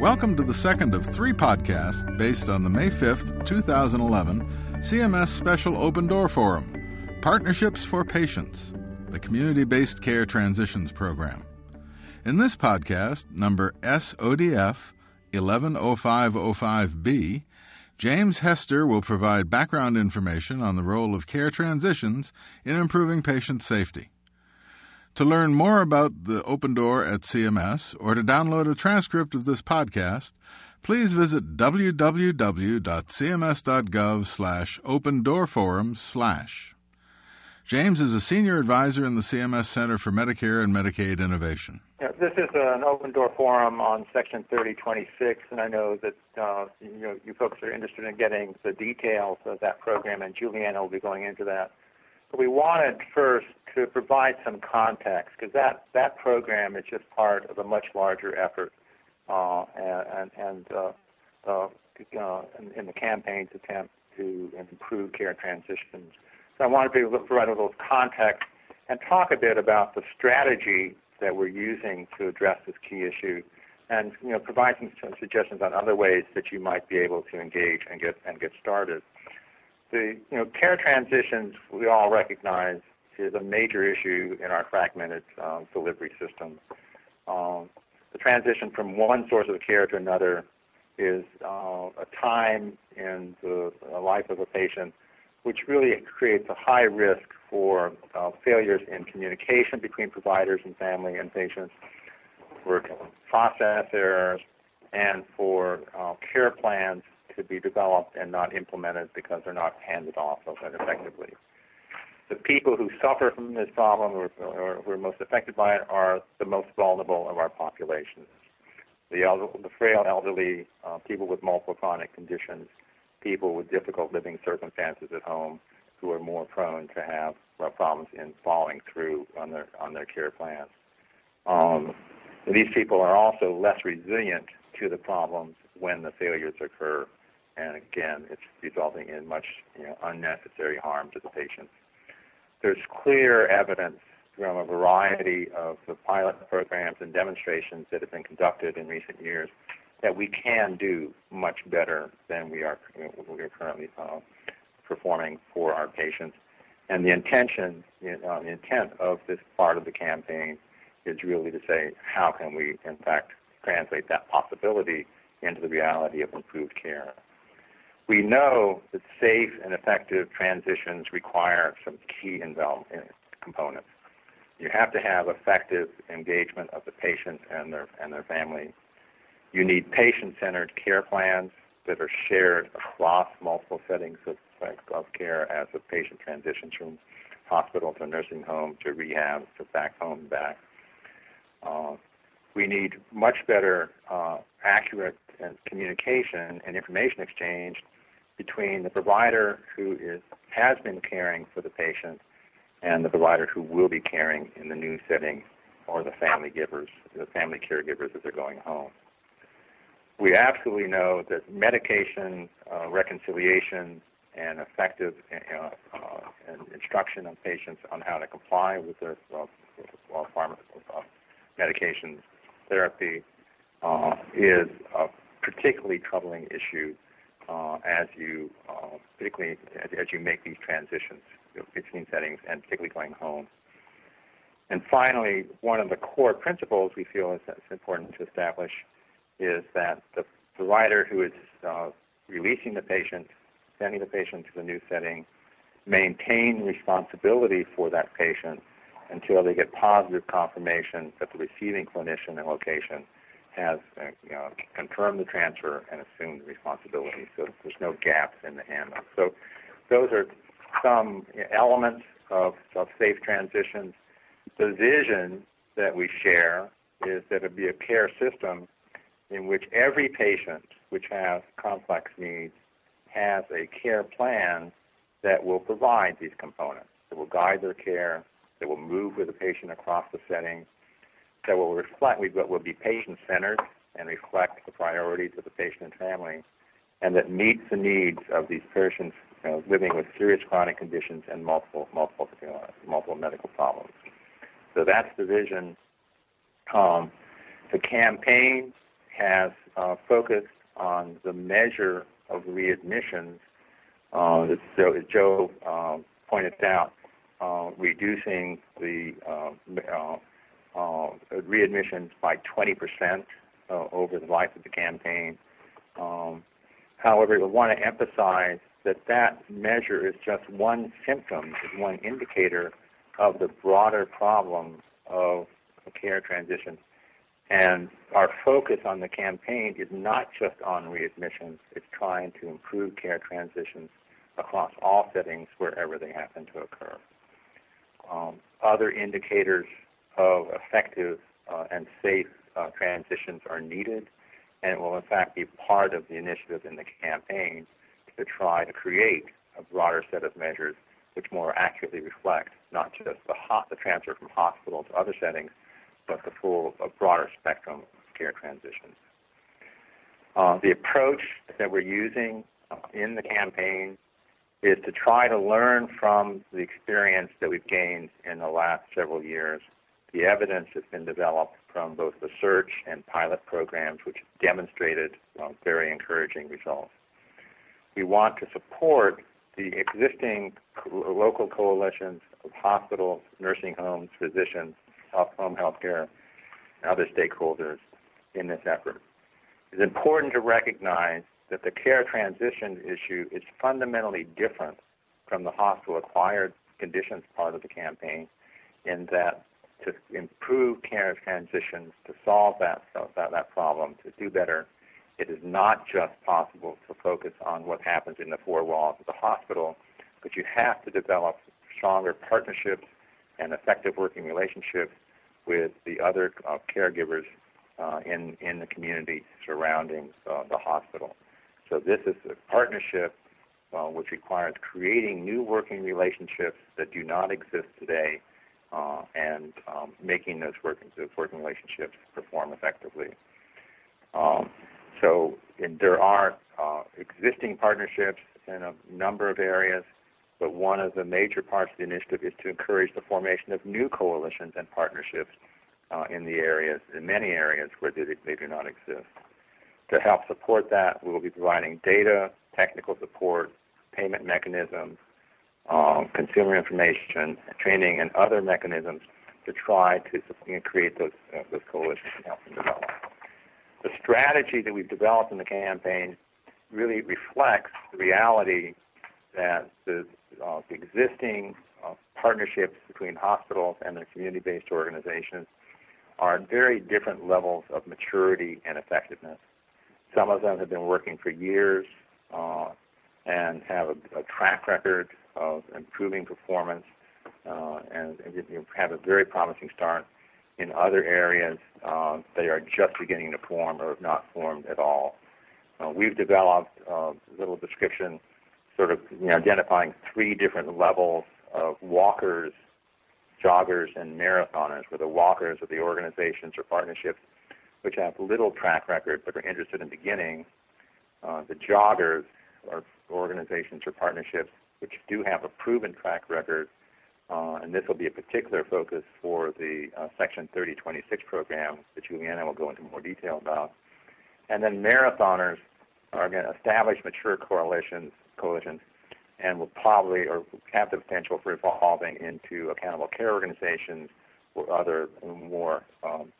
Welcome to the second of three podcasts based on the May 5th, 2011 CMS Special Open Door Forum Partnerships for Patients, the Community Based Care Transitions Program. In this podcast, number SODF 110505B, James Hester will provide background information on the role of care transitions in improving patient safety. To learn more about the Open Door at CMS or to download a transcript of this podcast, please visit www.cms.gov slash opendoorforum slash. James is a senior advisor in the CMS Center for Medicare and Medicaid Innovation. Yeah, this is an open door forum on Section 3026, and I know that uh, you, know, you folks are interested in getting the details of that program, and Juliana will be going into that. But we wanted first to provide some context because that, that program is just part of a much larger effort uh, and, and uh, uh, uh, in, in, the campaign's attempt to improve care transitions. So I wanted to provide a little context and talk a bit about the strategy that we're using to address this key issue and you know provide some suggestions on other ways that you might be able to engage and get and get started. The you know care transitions we all recognize is a major issue in our fragmented um, delivery system. Um, the transition from one source of care to another is uh, a time in the life of a patient which really creates a high risk for uh, failures in communication between providers and family and patients, for process errors, and for uh, care plans to be developed and not implemented because they're not handed off effectively. The people who suffer from this problem or, or who are most affected by it are the most vulnerable of our populations. The, elder, the frail elderly, uh, people with multiple chronic conditions, people with difficult living circumstances at home who are more prone to have uh, problems in following through on their on their care plans. Um, these people are also less resilient to the problems when the failures occur and again, it's resulting in much you know, unnecessary harm to the patients. There's clear evidence from a variety of the pilot programs and demonstrations that have been conducted in recent years that we can do much better than we are, we are currently uh, performing for our patients. And the intention, you know, the intent of this part of the campaign is really to say, how can we, in fact, translate that possibility into the reality of improved care? We know that safe and effective transitions require some key components. You have to have effective engagement of the patient and their and their family. You need patient-centered care plans that are shared across multiple settings of, of care as a patient transitions from hospital to nursing home to rehab to back home back. Uh, we need much better, uh, accurate communication and information exchange between the provider who is has been caring for the patient and the provider who will be caring in the new setting or the family givers, the family caregivers as they're going home. We absolutely know that medication uh, reconciliation and effective uh, uh, instruction on patients on how to comply with their uh, uh, medication therapy uh, is a particularly troubling issue uh, as you, uh, particularly as, as, you make these transitions between settings and particularly going home. And finally, one of the core principles we feel is important to establish is that the provider who is uh, releasing the patient, sending the patient to the new setting, maintain responsibility for that patient until they get positive confirmation that the receiving clinician and location has uh, you know, confirmed the transfer and assumed the responsibility. So there's no gaps in the handoff. So those are some elements of, of safe transitions. The vision that we share is that it be a care system in which every patient which has complex needs has a care plan that will provide these components, that will guide their care, that will move with the patient across the setting, that will reflect, we will be patient centered and reflect the priorities of the patient and family, and that meets the needs of these patients you know, living with serious chronic conditions and multiple, multiple, you know, multiple medical problems. So that's the vision. Um, the campaign has uh, focused on the measure of readmissions. Uh, so as Joe uh, pointed out, uh, reducing the uh, uh, readmissions by 20% over the life of the campaign. Um, however, we want to emphasize that that measure is just one symptom, is one indicator of the broader problem of care transitions. And our focus on the campaign is not just on readmissions, it's trying to improve care transitions across all settings wherever they happen to occur. Um, other indicators of effective uh, and safe uh, transitions are needed, and it will in fact be part of the initiative in the campaign to try to create a broader set of measures which more accurately reflect not just the, the transfer from hospital to other settings, but the full, broader spectrum of care transitions. Uh, the approach that we're using uh, in the campaign is to try to learn from the experience that we've gained in the last several years. The evidence that's been developed from both the search and pilot programs, which demonstrated uh, very encouraging results. We want to support the existing co- local coalitions of hospitals, nursing homes, physicians, home health care, and other stakeholders in this effort. It's important to recognize that the care transition issue is fundamentally different from the hospital acquired conditions part of the campaign in that to improve care transitions, to solve that, that, that problem, to do better, it is not just possible to focus on what happens in the four walls of the hospital, but you have to develop stronger partnerships and effective working relationships with the other uh, caregivers uh, in, in the community surrounding uh, the hospital. So this is a partnership uh, which requires creating new working relationships that do not exist today uh, and um, making those working, those working relationships perform effectively. Um, so there are uh, existing partnerships in a number of areas, but one of the major parts of the initiative is to encourage the formation of new coalitions and partnerships uh, in the areas, in many areas where they, they do not exist. To help support that, we will be providing data, technical support, payment mechanisms, um, consumer information, training, and other mechanisms to try to create those, uh, those coalitions and help them develop. The strategy that we've developed in the campaign really reflects the reality that the, uh, the existing uh, partnerships between hospitals and their community-based organizations are at very different levels of maturity and effectiveness. Some of them have been working for years uh, and have a, a, track record of improving performance uh, and, and you have a very promising start. In other areas, uh, they are just beginning to form or have not formed at all. Uh, we've developed a little description sort of you know, identifying three different levels of walkers, joggers, and marathoners, where the walkers are the organizations or partnerships which have little track record but are interested in beginning. Uh, the joggers are organizations or partnerships which do have a proven track record, uh, and this will be a particular focus for the uh, Section 3026 program that Juliana will go into more detail about. And then marathoners are going to establish mature coalitions, coalitions and will probably or have the potential for evolving into accountable care organizations or other more um,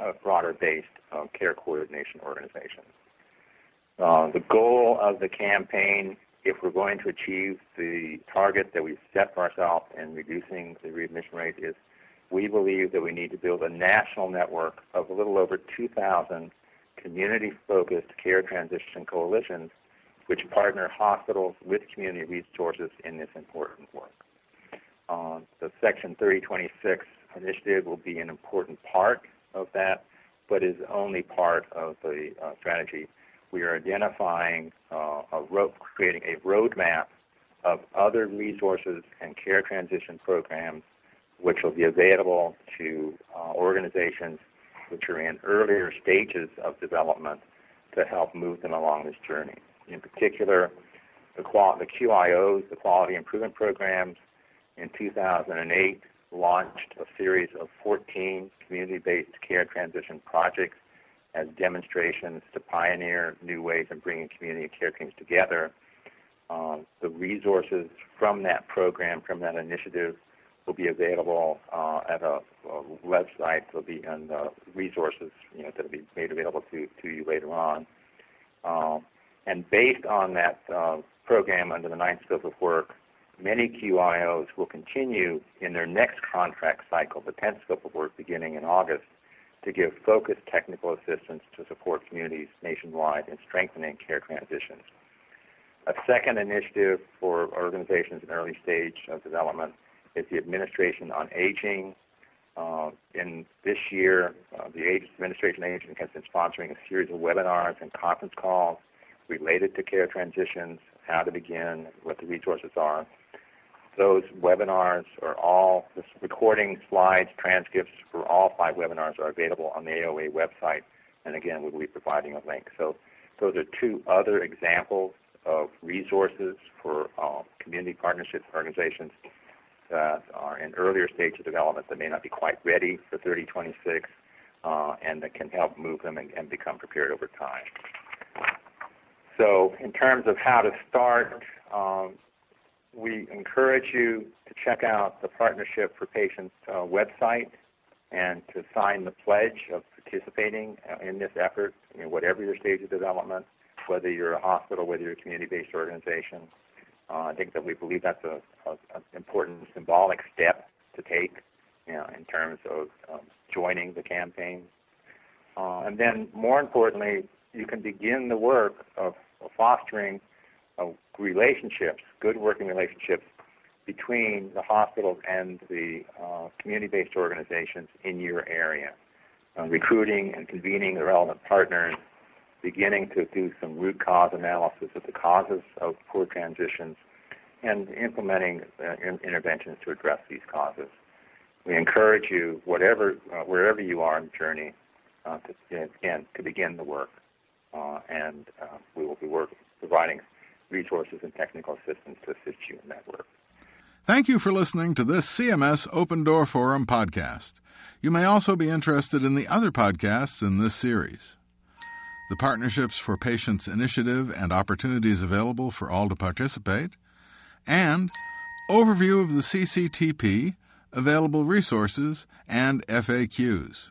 uh, broader-based um, care coordination organizations. Uh, the goal of the campaign, if we're going to achieve the target that we've set for ourselves in reducing the readmission rate, is we believe that we need to build a national network of a little over 2,000 community-focused care transition coalitions which partner hospitals with community resources in this important work. Uh, the Section 3026 initiative will be an important part of that, but is only part of the uh, strategy. We are identifying uh, a ro- creating a roadmap of other resources and care transition programs which will be available to uh, organizations which are in earlier stages of development to help move them along this journey. In particular the, qual- the QIOs, the Quality Improvement Programs, in 2008 launched a series of 14 community-based care transition projects as demonstrations to pioneer new ways of bringing community care teams together. Uh, the resources from that program, from that initiative, will be available uh, at a, a, website. There'll be and uh, resources you know that'll be made available to to you later on. Uh, and based on that uh, program under the ninth scope of work, many QIOs will continue in their next contract cycle, the 10th scope of work beginning in August, to give focused technical assistance to support communities nationwide in strengthening care transitions. A second initiative for organizations in early stage of development is the Administration on Aging. Uh, in this year, uh, the Administration on Aging has been sponsoring a series of webinars and conference calls related to care transitions, how to begin, what the resources are. Those webinars are all, the recording, slides, transcripts for all five webinars are available on the AOA website. And again, we will be providing a link. So those are two other examples of resources for uh, community partnerships organizations that are in earlier stage of development that may not be quite ready for 3026 uh, and that can help move them and, and, become prepared over time. So, in terms of how to start, um, we encourage you to check out the Partnership for Patients uh, website and to sign the pledge of participating uh, in this effort, whatever your stage of development, whether you're a hospital, whether you're a community-based organization. Uh, I think that we believe that's an important symbolic step to take you know, in terms of um, joining the campaign. Uh, and then, more importantly, you can begin the work of, of fostering relationships, good working relationships between the hospitals and the uh, community-based organizations in your area, uh, recruiting and convening the relevant partners beginning to do some root cause analysis of the causes of poor transitions and implementing uh, in- interventions to address these causes. We encourage you, whatever, uh, wherever you are in the journey, uh, to, again, to begin the work. Uh, and we will be providing resources and technical assistance to assist you in that work. Thank you for listening to this CMS Open Door Forum podcast. You may also be interested in the other podcasts in this series the Partnerships for Patients initiative and opportunities available for all to participate, and overview of the CCTP, available resources, and FAQs.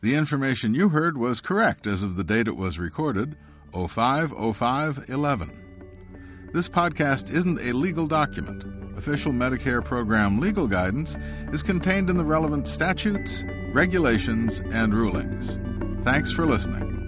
The information you heard was correct as of the date it was recorded, 050511. This podcast isn't a legal document. Official Medicare program legal guidance is contained in the relevant statutes, regulations, and rulings. Thanks for listening.